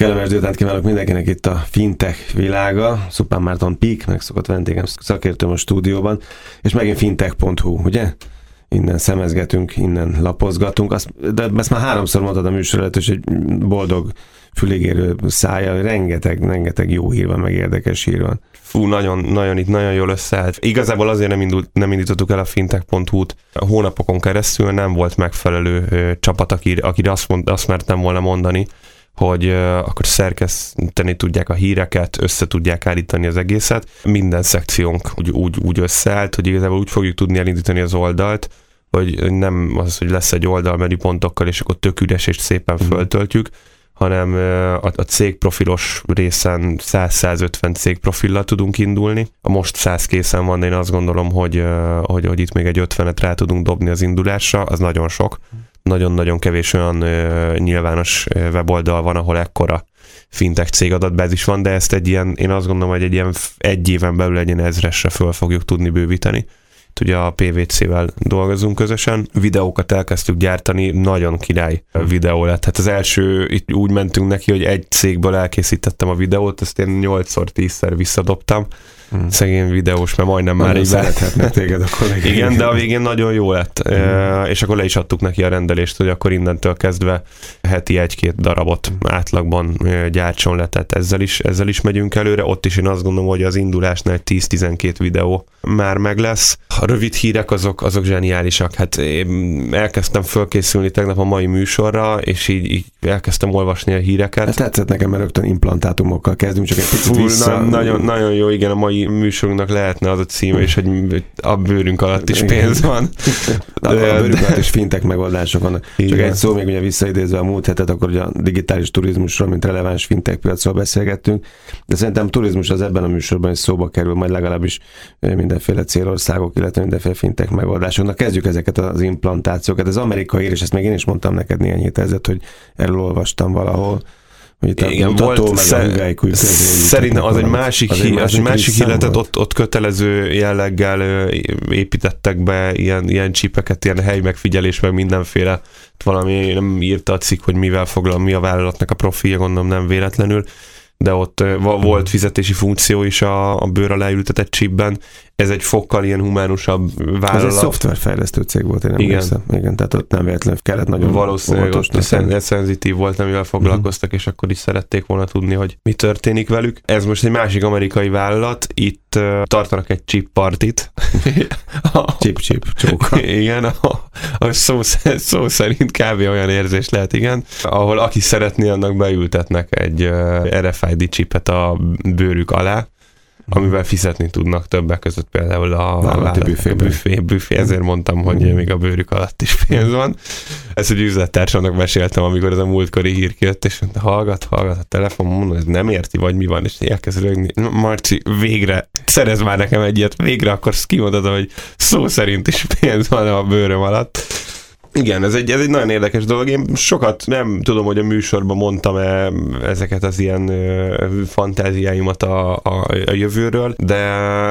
Kellemes délután kívánok mindenkinek itt a fintech világa. Szupán Márton Pík, megszokott vendégem szakértőm a stúdióban, és megint fintech.hu, ugye? Innen szemezgetünk, innen lapozgatunk. Azt, de ezt már háromszor mondtad a műsor hogy egy boldog fülégérő szája, rengeteg, rengeteg jó hír van, meg érdekes hír van. Fú, nagyon, nagyon itt nagyon jól összeállt. Igazából azért nem, indult, nem indítottuk el a fintech.hu-t hónapokon keresztül, nem volt megfelelő ö, csapat, aki, aki azt, mond, azt mertem volna mondani, hogy akkor szerkeszteni tudják a híreket, össze tudják állítani az egészet. Minden szekciónk úgy, úgy, úgy összeállt, hogy igazából úgy fogjuk tudni elindítani az oldalt, hogy nem az, hogy lesz egy oldal menüpontokkal, és akkor tök üres és szépen mm. föltöltjük, hanem a, a cégprofilos részen 100-150 cégprofillal tudunk indulni. A most 100 készen van, de én azt gondolom, hogy, hogy, hogy itt még egy 50-et rá tudunk dobni az indulásra, az nagyon sok. Nagyon-nagyon kevés olyan nyilvános weboldal van, ahol ekkora fintech cégadatbázis van, de ezt egy ilyen, én azt gondolom, hogy egy ilyen egy éven belül egy ilyen ezresre föl fogjuk tudni bővíteni ugye a PVC-vel dolgozunk közösen. Videókat elkezdtük gyártani, nagyon király videó lett. Hát az első, itt úgy mentünk neki, hogy egy cégből elkészítettem a videót, ezt én 8-szor, 10-szer visszadobtam. Hmm. Szegény videós, mert majdnem már így szerethetnek téged akkor Igen, de a végén nagyon jó lett. E, és akkor le is adtuk neki a rendelést, hogy akkor innentől kezdve heti egy-két darabot hmm. átlagban gyártson le, tehát ezzel is, ezzel is megyünk előre. Ott is én azt gondolom, hogy az indulásnál egy 10-12 videó már meg lesz. A rövid hírek azok, azok zseniálisak. Hát én elkezdtem fölkészülni tegnap a mai műsorra, és így, így elkezdtem olvasni a híreket. Ez tetszett nekem, mert rögtön implantátumokkal kezdünk, csak egy picit Fú, vissza. Na, nagyon, nagyon jó, igen, a mai műsorunknak lehetne az a címe, és hogy a bőrünk alatt is pénz van. De, a bőrünk alatt is fintek megoldások vannak. Csak egy szó még ugye visszaidézve a múlt hetet, akkor ugye a digitális turizmusról, mint releváns fintek piacról beszélgettünk, de szerintem turizmus az ebben a műsorban is szóba kerül, majd legalábbis mindenféle célországok, illetve mindenféle fintek megoldásoknak. Kezdjük ezeket az implantációkat. Ez amerikai és ezt még én is mondtam neked néhány hét ezelőtt, hogy erről olvastam valahol, Igen, volt, szer- Szerintem az egy másik, az egy másik, az egy másik híletet, ott, ott kötelező jelleggel építettek be ilyen, ilyen csípeket, ilyen hely megfigyelés, meg mindenféle. Valami nem írta a cikk, hogy mivel foglal, mi a vállalatnak a profilja, gondolom nem véletlenül, de ott volt fizetési funkció is a, a bőr alá ültetett chipben. Ez egy fokkal ilyen humánusabb vállalat. Ez egy szoftverfejlesztő cég volt, én nem Igen. Igen, tehát ott nem véletlenül kellett nagyon Valószínűleg ott szen- szenzitív volt, amivel foglalkoztak, uh-huh. és akkor is szerették volna tudni, hogy mi történik velük. Ez most egy másik amerikai vállalat, itt uh, tartanak egy chip partit. Chip-chip, csóka. igen, a, a szó, szó szerint kb. olyan érzés lehet, igen, ahol aki szeretné, annak beültetnek egy uh, RFID chipet a bőrük alá, amivel fizetni tudnak többek között például a, a büfé, büfé, büfé, ezért mondtam, hogy mm. még a bőrük alatt is pénz van. Ezt egy üzlettársamnak meséltem, amikor ez a múltkori hír kijött, és mondta, hallgat, hallgat a telefon, mondom, ez nem érti, vagy mi van, és elkezd rögni. Marci, végre, szerez már nekem egy ilyet, végre akkor kimondod, hogy szó szerint is pénz van a bőröm alatt. Igen, ez egy, ez egy nagyon érdekes dolog. Én sokat nem tudom, hogy a műsorban mondtam-e ezeket az ilyen ö, fantáziáimat a, a, a jövőről, de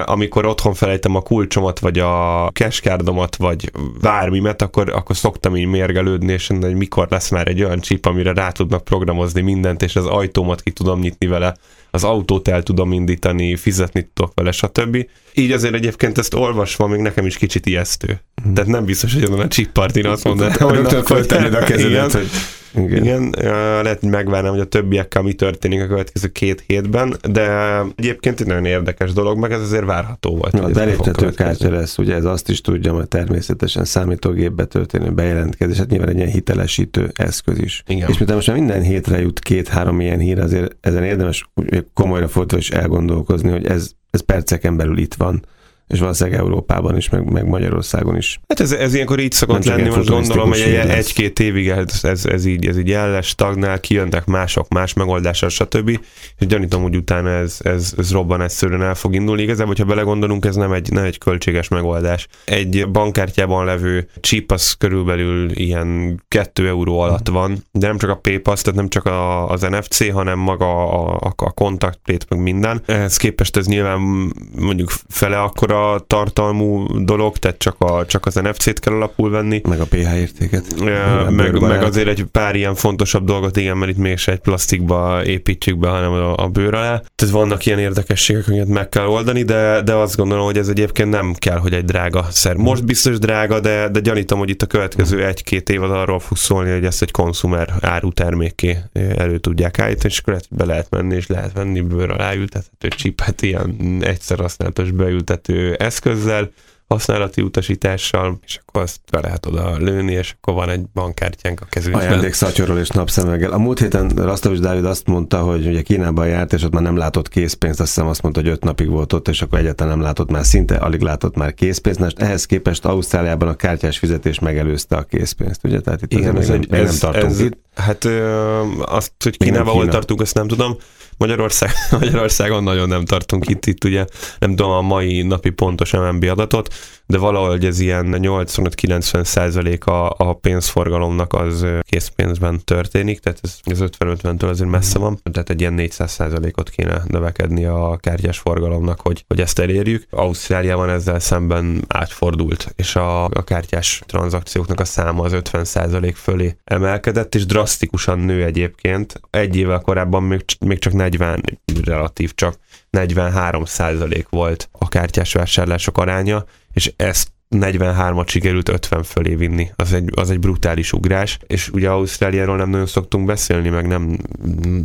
amikor otthon felejtem a kulcsomat, vagy a keskárdomat, vagy bármimet, akkor, akkor szoktam így mérgelődni, és hogy mikor lesz már egy olyan csíp, amire rá tudnak programozni mindent, és az ajtómat ki tudom nyitni vele az autót el tudom indítani, fizetni tudok vele, stb. Így azért egyébként ezt olvasva még nekem is kicsit ijesztő. Mm. Tehát nem biztos, hogy azon a chip partin azt mondanám, hogy rögtön föltennéd a kezedet, hogy igen. Igen, lehet, hogy megvárnám, hogy a többiekkel mi történik a következő két hétben, de egyébként egy nagyon érdekes dolog, meg ez azért várható volt. A beléptető kártya lesz, ugye ez azt is tudja, hogy természetesen számítógépbe történő bejelentkezés, hát nyilván egy ilyen hitelesítő eszköz is. Igen. És miután most már minden hétre jut két-három ilyen hír, azért ezen érdemes komolyra fordítva is elgondolkozni, hogy ez, ez perceken belül itt van és valószínűleg Európában is, meg, meg Magyarországon is. Hát ez, ez ilyenkor így szokott lenni, most gondolom, hogy egy, egy-két évig ez, ez, ez, így, ez így el lesz, stagnál, kijönnek mások, más megoldással, stb. És gyanítom, hogy utána ez, ez, ez robban egyszerűen el fog indulni. Igazából, hogyha belegondolunk, ez nem egy, nem egy költséges megoldás. Egy bankkártyában levő chip az körülbelül ilyen 2 euró alatt van, de nem csak a PayPass, tehát nem csak a, az NFC, hanem maga a, a, a kontaktplét, meg minden. Ehhez képest ez nyilván mondjuk fele akkora extra tartalmú dolog, tehát csak, a, csak az NFC-t kell alapul venni. Meg a PH értéket. Ja, meg, meg azért egy pár ilyen fontosabb dolgot, igen, mert itt mégse egy plastikba építjük be, hanem a, a bőr alá. Tehát vannak ilyen érdekességek, amiket meg kell oldani, de, de azt gondolom, hogy ez egyébként nem kell, hogy egy drága szer. Most biztos drága, de, de gyanítom, hogy itt a következő egy-két évad arról fog szólni, hogy ezt egy konzumer áru terméké elő tudják állítani, és akkor be lehet menni, és lehet venni bőr alá ültethető csipet ilyen egyszer használatos beültető eszközzel, használati utasítással, és akkor azt be lehet oda lőni, és akkor van egy bankkártyánk a kezünkben. Ajándék szatyorról és napszemeggel. A múlt héten Rasztavis Dávid azt mondta, hogy ugye Kínában járt, és ott már nem látott készpénzt, azt hiszem azt mondta, hogy öt napig volt ott, és akkor egyáltalán nem látott már, szinte alig látott már készpénzt. Most ehhez képest Ausztráliában a kártyás fizetés megelőzte a készpénzt, ugye? Tehát itt Igen, ez, egy, ez, nem tartunk ez, itt. Hát ö, azt, hogy Kínában hol tartunk, azt nem tudom. Magyarország, Magyarországon nagyon nem tartunk itt, itt ugye. Nem tudom a mai napi pontos MNB adatot, de valahogy ez ilyen 85-90 százalék a, a pénzforgalomnak az készpénzben történik, tehát ez, ez 50-50-től azért messze van, tehát egy ilyen 400 százalékot kéne növekedni a kártyás forgalomnak, hogy, hogy ezt elérjük. Ausztráliában ezzel szemben átfordult, és a, a kártyás tranzakcióknak a száma az 50 százalék fölé emelkedett, és drasztikusan nő egyébként. Egy évvel korábban még, még csak 40, relatív csak 43 százalék volt a kártyás vásárlások aránya, és ezt 43-at sikerült 50 fölé vinni. Az egy, az egy brutális ugrás, és ugye Ausztráliáról nem nagyon szoktunk beszélni, meg nem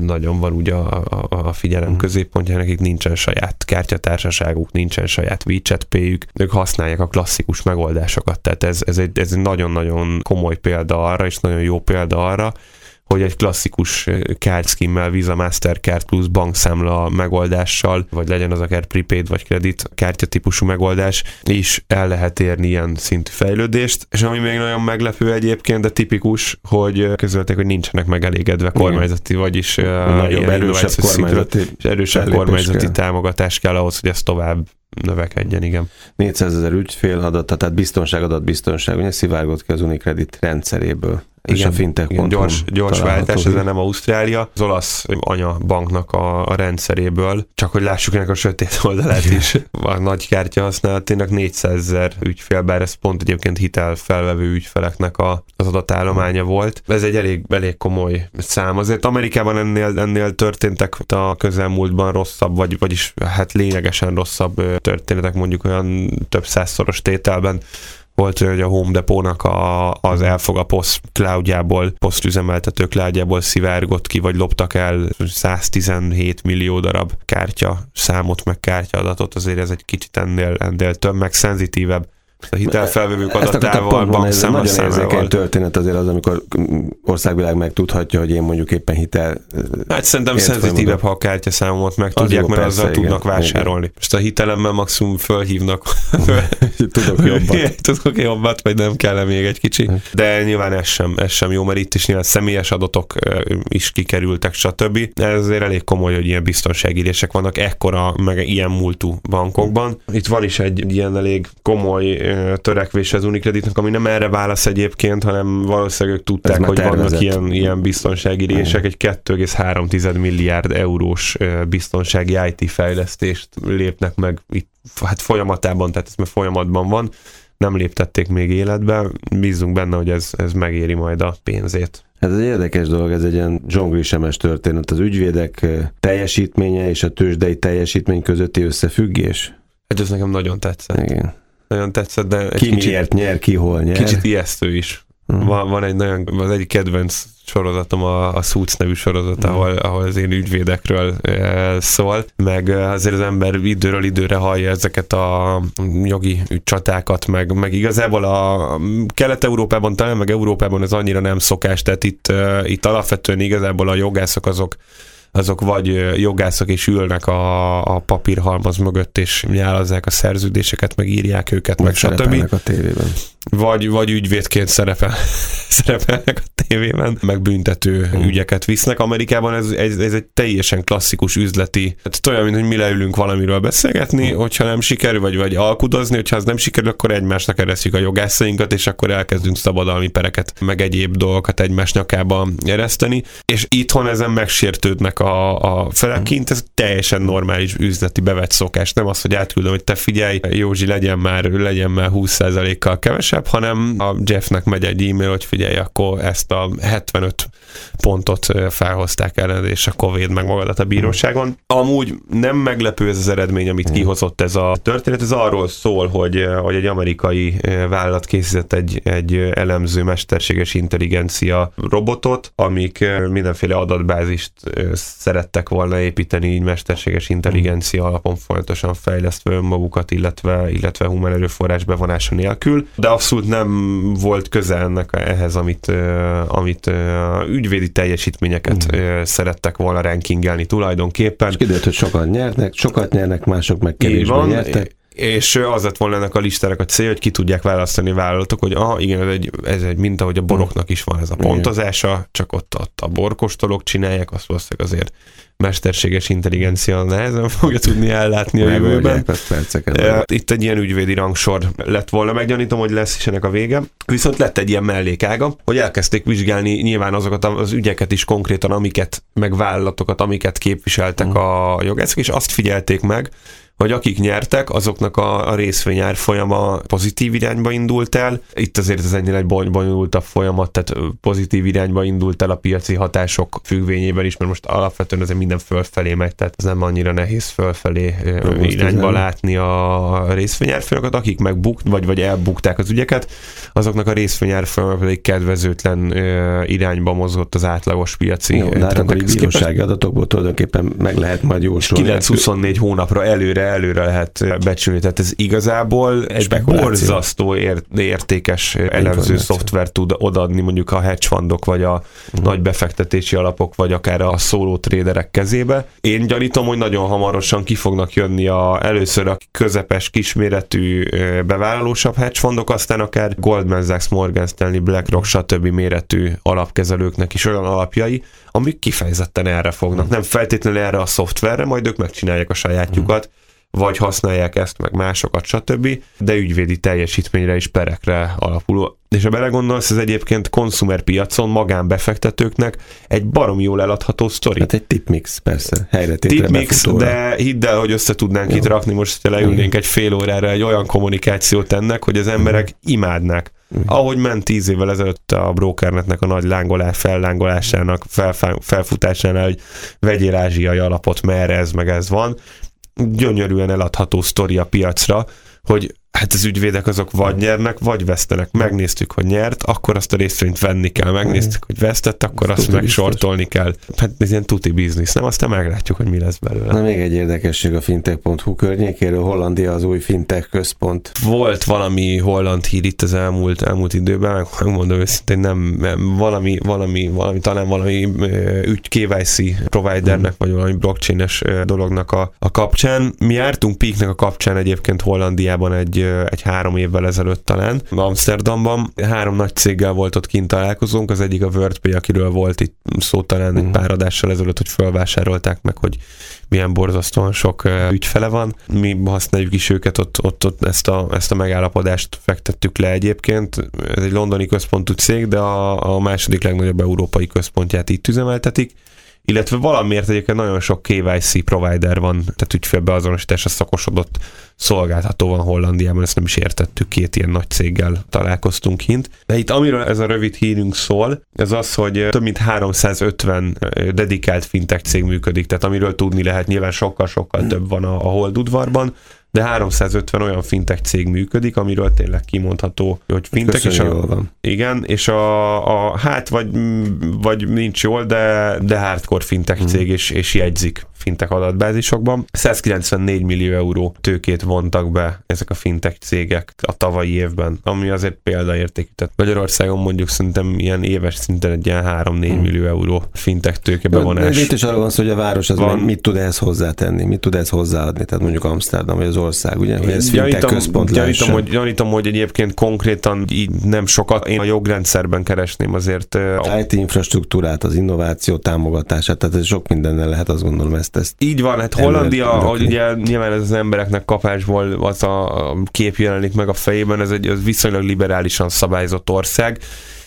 nagyon van ugye a, a, a figyelem mm. középpontja, nekik nincsen saját kártyatársaságuk, nincsen saját WeChat péjük, ők használják a klasszikus megoldásokat, tehát ez, ez egy, ez egy nagyon-nagyon komoly példa arra, és nagyon jó példa arra, hogy egy klasszikus kártyszkimmel, Visa Mastercard plusz bankszámla megoldással, vagy legyen az akár prepaid vagy kredit kártya típusú megoldás, is el lehet érni ilyen szintű fejlődést. És ami még nagyon meglepő egyébként, de tipikus, hogy közölték, hogy nincsenek megelégedve kormányzati, vagyis nagyobb, erősebb kormányzati, erősebb kormányzati kell. támogatás kell ahhoz, hogy ez tovább növekedjen, igen. 400 ezer ügyfél adata, tehát biztonság, biztonság, ugye szivárgott ki az Unicredit rendszeréből igen, a fintech igen, gyors, gyors váltás, ez nem Ausztrália, az olasz anya banknak a, a rendszeréből, csak hogy lássuk ennek a sötét oldalát is. A nagy kártya használatének 400 ezer ügyfél, bár ez pont egyébként hitel felvevő ügyfeleknek a, az adatállománya volt. Ez egy elég, elég komoly szám. Azért Amerikában ennél, ennél történtek a közelmúltban rosszabb, vagy, vagyis hát lényegesen rosszabb történetek, mondjuk olyan több százszoros tételben volt, hogy a Home Depot-nak a, az elfog a post cloudjából, posztüzemeltető cloudjából szivárgott ki, vagy loptak el 117 millió darab kártya számot, meg kártya adatot, azért ez egy kicsit ennél, ennél több, meg szenzitívebb a hitelfelvevők adatával, bankszámla Nagyon érzékeny történet azért az, amikor országvilág megtudhatja, hogy én mondjuk éppen hitel... Hát szerintem szenzitívebb, ha a kártyaszámomat meg tudják, mert azzal igen, tudnak vásárolni. Igen. Most a hitelemmel maximum fölhívnak. Tudok jobbat. Tudok jobbat, vagy nem kell még egy kicsi. De nyilván ez sem, ez sem jó, mert itt is nyilván személyes adatok is kikerültek, stb. Ez azért elég komoly, hogy ilyen biztonságírések vannak ekkora, meg ilyen múltú bankokban. Itt van is egy ilyen elég komoly törekvés az Unicreditnek, ami nem erre válasz egyébként, hanem valószínűleg ők tudták, hogy tervezett. vannak ilyen, ilyen biztonsági rések, egy 2,3 milliárd eurós biztonsági IT fejlesztést lépnek meg itt hát folyamatában, tehát ez már folyamatban van, nem léptették még életbe, bízunk benne, hogy ez, ez megéri majd a pénzét. Hát ez egy érdekes dolog, ez egy ilyen zsongli-semes történet. Az ügyvédek teljesítménye és a tőzsdei teljesítmény közötti összefüggés. Hát ez nekem nagyon tetszett. Igen nagyon tetszett, de egy ki kicsit, miért nyer, ki hol nyer. Kicsit ijesztő is. Uh-huh. Van, van egy nagyon, az egyik kedvenc sorozatom a, a Suits nevű sorozat, uh-huh. ahol, ahol az én ügyvédekről e, szól, meg azért az ember időről időre hallja ezeket a jogi csatákat, meg, meg igazából a Kelet-Európában, talán meg Európában ez annyira nem szokás, tehát itt, e, itt alapvetően igazából a jogászok azok azok vagy jogászok és ülnek a, a papírhalmaz mögött, és nyálazzák a szerződéseket, meg írják őket, meg, meg stb. a tévében. Vagy, vagy ügyvédként szerepel, szerepelnek a tévében, meg büntető hmm. ügyeket visznek. Amerikában ez, ez, ez egy teljesen klasszikus üzleti, tehát olyan, mint hogy mi leülünk valamiről beszélgetni, hmm. hogyha nem sikerül, vagy, vagy alkudozni, hogyha az nem sikerül, akkor egymásnak eresztjük a jogászainkat, és akkor elkezdünk szabadalmi pereket, meg egyéb dolgokat egymás nyakába ereszteni. És itthon ezen megsértődnek a, a felekint, ez teljesen normális üzleti bevett szokás. Nem az, hogy átküldöm, hogy te figyelj, Józsi, legyen már, legyen már 20%-kal kevesebb, hanem a Jeffnek megy egy e-mail, hogy figyelj, akkor ezt a 75 pontot felhozták ellen, és akkor véd meg magadat a bíróságon. Amúgy nem meglepő ez az eredmény, amit kihozott ez a történet. Ez arról szól, hogy, hogy egy amerikai vállalat készített egy, egy elemző mesterséges intelligencia robotot, amik mindenféle adatbázist szerettek volna építeni így mesterséges intelligencia alapon folyamatosan fejlesztve önmagukat, illetve, illetve humán erőforrás bevonása nélkül, de abszolút nem volt köze ennek ehhez, amit, amit ügyvédi teljesítményeket mm. szerettek volna rankingelni tulajdonképpen. És kiderült, hogy sokan nyernek, sokat nyernek, mások meg kevésbé nyertek és az lett volna ennek a listának a cél, hogy ki tudják választani vállalatok, hogy aha, igen, ez egy, ez egy minta, hogy a boroknak is van ez a pontozása, csak ott, ott a borkostolók csinálják, azt valószínűleg azért mesterséges intelligencia nehezen fogja tudni ellátni a jövőben. Itt egy ilyen ügyvédi rangsor lett volna, meggyanítom, hogy lesz is ennek a vége. Viszont lett egy ilyen mellékága, hogy elkezdték vizsgálni nyilván azokat az ügyeket is konkrétan, amiket, meg vállalatokat, amiket képviseltek uh. a jogászok, és azt figyelték meg, hogy akik nyertek, azoknak a, a részvényár folyama pozitív irányba indult el. Itt azért ez ennél egy bonyolultabb folyamat, tehát pozitív irányba indult el a piaci hatások függvényében is, mert most alapvetően azért minden fölfelé megy, tehát ez nem annyira nehéz fölfelé most irányba látni a részvényárfolyamokat, akik megbuk, vagy, vagy elbukták az ügyeket, azoknak a részvényárfolyama pedig kedvezőtlen irányba mozgott az átlagos piaci. Jó, de hát akkor bírósági adatokból tulajdonképpen meg lehet majd jósolni. 9-24 hónapra előre előre lehet becsülni. Tehát ez igazából egy borzasztó értékes elemző szoftver tud odaadni mondjuk a hedge fundok, vagy a uh-huh. nagy befektetési alapok, vagy akár a szóló traderek kezébe. Én gyanítom, hogy nagyon hamarosan ki fognak jönni a, először a közepes, kisméretű bevállalósabb hedge fundok, aztán akár Goldman Sachs, Morgan Stanley, BlackRock, stb. méretű alapkezelőknek is olyan alapjai, amik kifejezetten erre fognak. Nem feltétlenül erre a szoftverre, majd ők megcsinálják a sajátjukat. Uh-huh vagy használják ezt, meg másokat, stb., de ügyvédi teljesítményre és perekre alapuló. És ha belegondolsz, ez egyébként konzumerpiacon magánbefektetőknek egy barom jól eladható sztori. Hát egy tipmix, persze, helyre Tipmix, de hidd el, hogy össze tudnánk Jó. itt rakni, most ha leülnénk egy fél órára egy olyan kommunikációt ennek, hogy az emberek imádnák. Ahogy ment tíz évvel ezelőtt a brokernetnek a nagy lángolás, fellángolásának, felfutásánál, hogy vegyél ázsiai alapot, merre ez meg ez van, gyönyörűen eladható sztori a piacra, hogy hát az ügyvédek azok vagy nyernek, vagy vesztenek. Megnéztük, hogy nyert, akkor azt a részvényt venni kell. Megnéztük, hogy vesztett, akkor azt meg sortolni kell. Hát ez ilyen tuti biznisz, nem? Aztán meglátjuk, hogy mi lesz belőle. Na még egy érdekesség a fintech.hu környékéről. Hollandia az új fintech központ. Volt valami holland hír itt az elmúlt, elmúlt időben, megmondom őszintén, nem, nem valami, valami, valami, talán valami ügy KYC providernek, mm. vagy valami blockchain-es dolognak a, a kapcsán. Mi jártunk Peaknek a kapcsán egyébként Hollandiában egy egy három évvel ezelőtt talán Amsterdamban. Három nagy céggel volt ott kint találkozunk, az egyik a WordPay, akiről volt itt szó talán egy mhm. pár adással ezelőtt, hogy felvásárolták meg, hogy milyen borzasztóan sok ügyfele van. Mi használjuk is őket, ott, ott, ott ezt, a, ezt a megállapodást fektettük le egyébként. Ez egy londoni központú cég, de a, a második legnagyobb európai központját itt üzemeltetik illetve valamiért egyébként nagyon sok KYC provider van, tehát ügyfélbeazonosításra szakosodott szolgáltató van Hollandiában, ezt nem is értettük, két ilyen nagy céggel találkoztunk kint. De itt amiről ez a rövid hírünk szól, ez az, hogy több mint 350 dedikált fintech cég működik, tehát amiről tudni lehet, nyilván sokkal-sokkal több van a, a hold udvarban, de 350 olyan fintech cég működik, amiről tényleg kimondható, hogy fintech, és a, van. igen, és a, a, hát vagy, vagy nincs jól, de, de hardcore fintech hmm. cég, és, és jegyzik fintek adatbázisokban. 194 millió euró tőkét vontak be ezek a fintek cégek a tavalyi évben, ami azért példaértékű. Tehát Magyarországon mondjuk szerintem ilyen éves szinten egy ilyen 3-4 hmm. millió euró fintek tőke bevonás. Itt is arról van szó, hogy a város az van. mit tud ehhez hozzátenni, mit tud ehhez hozzáadni, tehát mondjuk Amsterdam vagy az ország, ugye, hogy ez gyanítom, központ gyanítom, hogy, gyanítom, hogy egyébként konkrétan így nem sokat, én a jogrendszerben keresném azért. A IT infrastruktúrát, az innováció támogatását, tehát ez sok mindennel lehet azt gondolom ezt ezt, Így van, hát Hollandia, hogy ugye nyilván ez az embereknek kapásból az a kép jelenik meg a fejében, ez egy az viszonylag liberálisan szabályzott ország,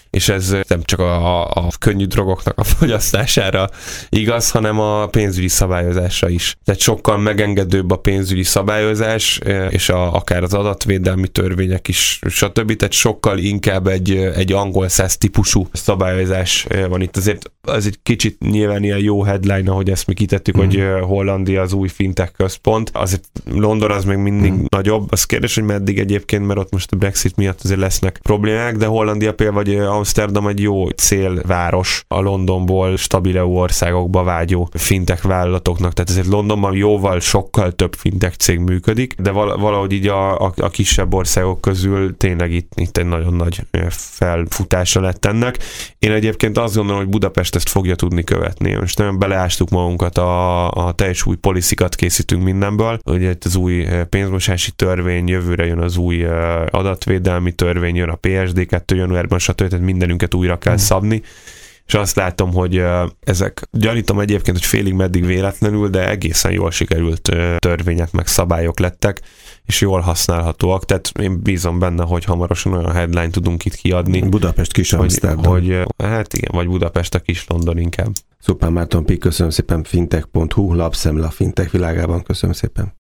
és ez nem csak a, a könnyű drogoknak a fogyasztására igaz, hanem a pénzügyi szabályozásra is. Tehát sokkal megengedőbb a pénzügyi szabályozás, és a, akár az adatvédelmi törvények is, stb. Tehát sokkal inkább egy, egy angol száz típusú szabályozás van itt. Azért az egy kicsit nyilván ilyen jó headline, ahogy ezt mi kitettük, mm. hogy Hollandia az új fintech központ. Azért London az még mindig mm. nagyobb. Az kérdés, hogy meddig egyébként, mert ott most a Brexit miatt azért lesznek problémák, de Hollandia például, vagy Amsterdam egy jó célváros a Londonból stabil EU országokba vágyó fintech vállalatoknak. Tehát ezért Londonban jóval sokkal több fintech cég működik, de valahogy így a, a, a kisebb országok közül tényleg itt, itt egy nagyon nagy felfutása lett ennek. Én egyébként azt gondolom, hogy Budapest ezt fogja tudni követni. Most nem beleástuk magunkat a, a teljes új policikat készítünk mindenből. Ugye itt az új pénzmosási törvény, jövőre jön az új adatvédelmi törvény, jön a PSD2 januárban, stb. Tehát mindenünket újra kell mm. szabni és azt látom, hogy ezek, gyanítom egyébként, hogy félig meddig véletlenül, de egészen jól sikerült törvények meg szabályok lettek, és jól használhatóak, tehát én bízom benne, hogy hamarosan olyan headline tudunk itt kiadni. Budapest kis hogy, hogy, hát igen, vagy Budapest a kis London inkább. Szupán Márton Pik, köszönöm szépen, fintech.hu, lapszemle a fintech világában, köszönöm szépen.